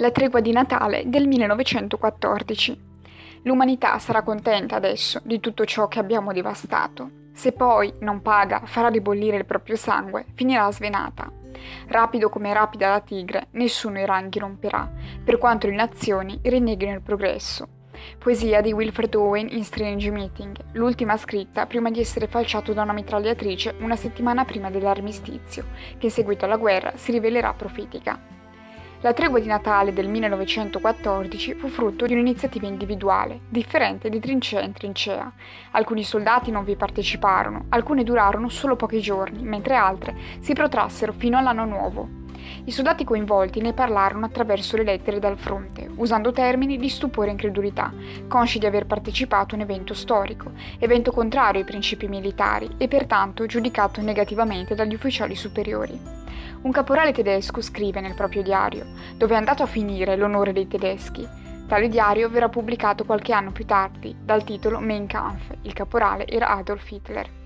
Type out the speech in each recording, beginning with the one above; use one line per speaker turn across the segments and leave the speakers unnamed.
La tregua di Natale del 1914. L'umanità sarà contenta adesso di tutto ciò che abbiamo devastato. Se poi non paga, farà ribollire il proprio sangue, finirà svenata. Rapido come rapida la tigre, nessuno i ranghi romperà, per quanto le nazioni rinneghino il progresso. Poesia di Wilfred Owen in Strange Meeting, l'ultima scritta prima di essere falciato da una mitragliatrice una settimana prima dell'armistizio, che in seguito alla guerra si rivelerà profetica. La tregua di Natale del 1914 fu frutto di un'iniziativa individuale, differente di trincea in trincea. Alcuni soldati non vi parteciparono, alcune durarono solo pochi giorni, mentre altre si protrassero fino all'anno nuovo. I soldati coinvolti ne parlarono attraverso le lettere dal fronte, usando termini di stupore e incredulità, consci di aver partecipato a un evento storico, evento contrario ai principi militari e pertanto giudicato negativamente dagli ufficiali superiori. Un caporale tedesco scrive nel proprio diario, dove è andato a finire l'onore dei tedeschi. Tale diario verrà pubblicato qualche anno più tardi, dal titolo Mein Kampf. Il caporale era Adolf Hitler.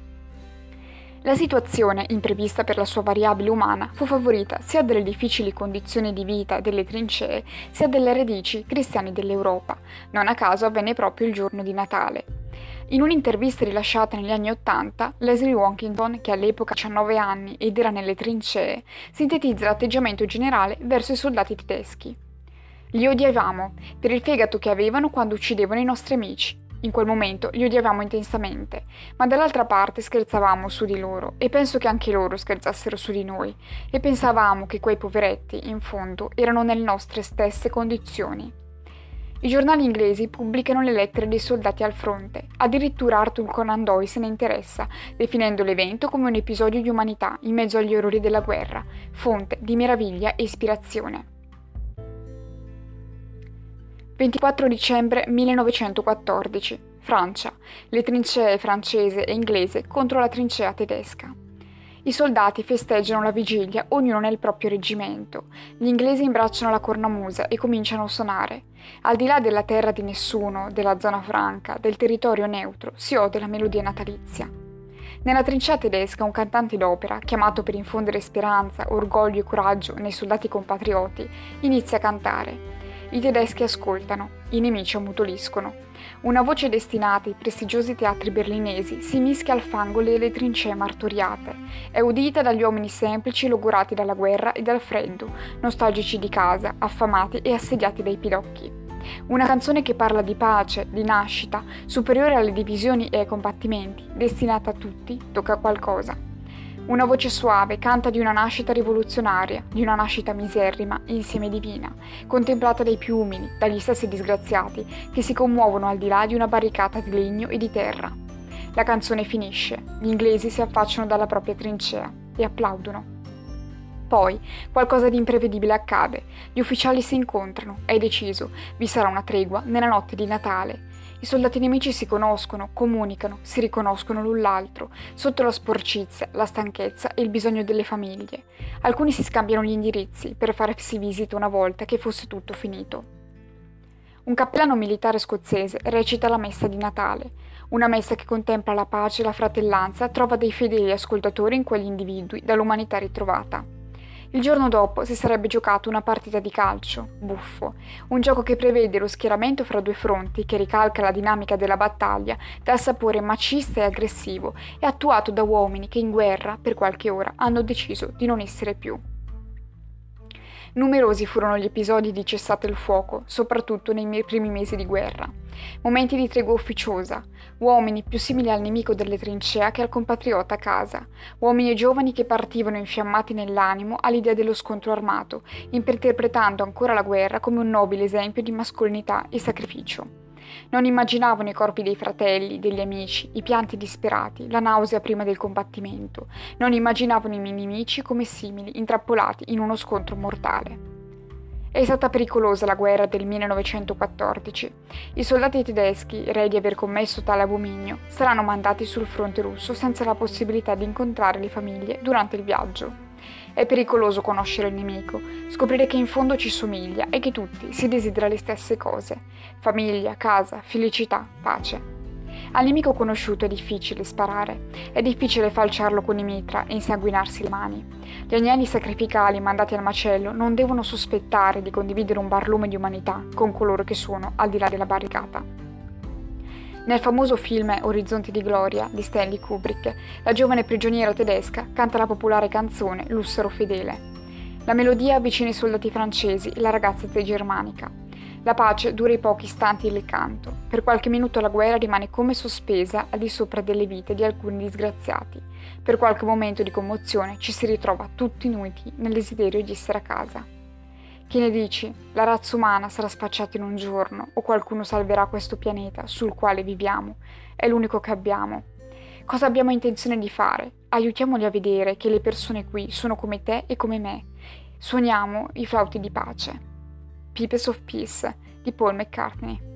La situazione, imprevista per la sua variabile umana, fu favorita sia dalle difficili condizioni di vita delle trincee, sia dalle radici cristiane dell'Europa. Non a caso avvenne proprio il giorno di Natale. In un'intervista rilasciata negli anni Ottanta, Leslie Walkington, che all'epoca ha 19 anni ed era nelle trincee, sintetizza l'atteggiamento generale verso i soldati tedeschi. Li odiavamo per il fegato che avevano quando uccidevano i nostri amici. In quel momento li odiavamo intensamente, ma dall'altra parte scherzavamo su di loro e penso che anche loro scherzassero su di noi e pensavamo che quei poveretti, in fondo, erano nelle nostre stesse condizioni. I giornali inglesi pubblicano le lettere dei soldati al fronte. Addirittura Arthur Conan Doyle se ne interessa, definendo l'evento come un episodio di umanità in mezzo agli orrori della guerra, fonte di meraviglia e ispirazione. 24 dicembre 1914. Francia. Le trincee francese e inglese contro la trincea tedesca. I soldati festeggiano la vigilia, ognuno nel proprio reggimento. Gli inglesi imbracciano la cornamusa e cominciano a suonare. Al di là della terra di nessuno, della zona franca, del territorio neutro, si ode la melodia natalizia. Nella trincea tedesca un cantante d'opera, chiamato per infondere speranza, orgoglio e coraggio nei soldati compatrioti, inizia a cantare. I tedeschi ascoltano, i nemici ammutoliscono. Una voce destinata ai prestigiosi teatri berlinesi si mischia al fango delle trincee martoriate. È udita dagli uomini semplici logorati dalla guerra e dal freddo, nostalgici di casa, affamati e assediati dai pidocchi. Una canzone che parla di pace, di nascita, superiore alle divisioni e ai combattimenti, destinata a tutti, tocca qualcosa. Una voce suave canta di una nascita rivoluzionaria, di una nascita miserrima insieme divina, contemplata dai più umili, dagli stessi disgraziati, che si commuovono al di là di una barricata di legno e di terra. La canzone finisce, gli inglesi si affacciano dalla propria trincea e applaudono. Poi qualcosa di imprevedibile accade, gli ufficiali si incontrano, è deciso, vi sarà una tregua nella notte di Natale i soldati nemici si conoscono, comunicano, si riconoscono l'un l'altro, sotto la sporcizia, la stanchezza e il bisogno delle famiglie. Alcuni si scambiano gli indirizzi per farsi visita una volta che fosse tutto finito. Un cappellano militare scozzese recita la messa di Natale, una messa che contempla la pace e la fratellanza, trova dei fedeli ascoltatori in quegli individui dall'umanità ritrovata. Il giorno dopo si sarebbe giocato una partita di calcio, buffo, un gioco che prevede lo schieramento fra due fronti, che ricalca la dinamica della battaglia dal sapore macista e aggressivo e attuato da uomini che in guerra, per qualche ora, hanno deciso di non essere più. Numerosi furono gli episodi di cessate il fuoco, soprattutto nei primi mesi di guerra. Momenti di tregua ufficiosa, uomini più simili al nemico delle trincea che al compatriota a casa, uomini e giovani che partivano infiammati nell'animo all'idea dello scontro armato, interpretando ancora la guerra come un nobile esempio di mascolinità e sacrificio. Non immaginavano i corpi dei fratelli, degli amici, i pianti disperati, la nausea prima del combattimento. Non immaginavano i nemici come simili, intrappolati in uno scontro mortale. È stata pericolosa la guerra del 1914. I soldati tedeschi, re di aver commesso tale abominio, saranno mandati sul fronte russo senza la possibilità di incontrare le famiglie durante il viaggio. È pericoloso conoscere il nemico, scoprire che in fondo ci somiglia e che tutti si desidera le stesse cose. Famiglia, casa, felicità, pace. Al nemico conosciuto è difficile sparare, è difficile falciarlo con i mitra e insanguinarsi le mani. Gli agnelli sacrificali mandati al macello non devono sospettare di condividere un barlume di umanità con coloro che sono al di là della barricata. Nel famoso film Orizzonti di Gloria di Stanley Kubrick, la giovane prigioniera tedesca canta la popolare canzone Lussero fedele. La melodia avvicina i soldati francesi e la ragazza germanica. La pace dura i pochi istanti del canto. Per qualche minuto la guerra rimane come sospesa al di sopra delle vite di alcuni disgraziati. Per qualche momento di commozione ci si ritrova tutti uniti nel desiderio di essere a casa. Che ne dici? La razza umana sarà spacciata in un giorno o qualcuno salverà questo pianeta sul quale viviamo? È l'unico che abbiamo. Cosa abbiamo intenzione di fare? Aiutiamoli a vedere che le persone qui sono come te e come me. Suoniamo i flauti di pace. Pipes of Peace di Paul McCartney.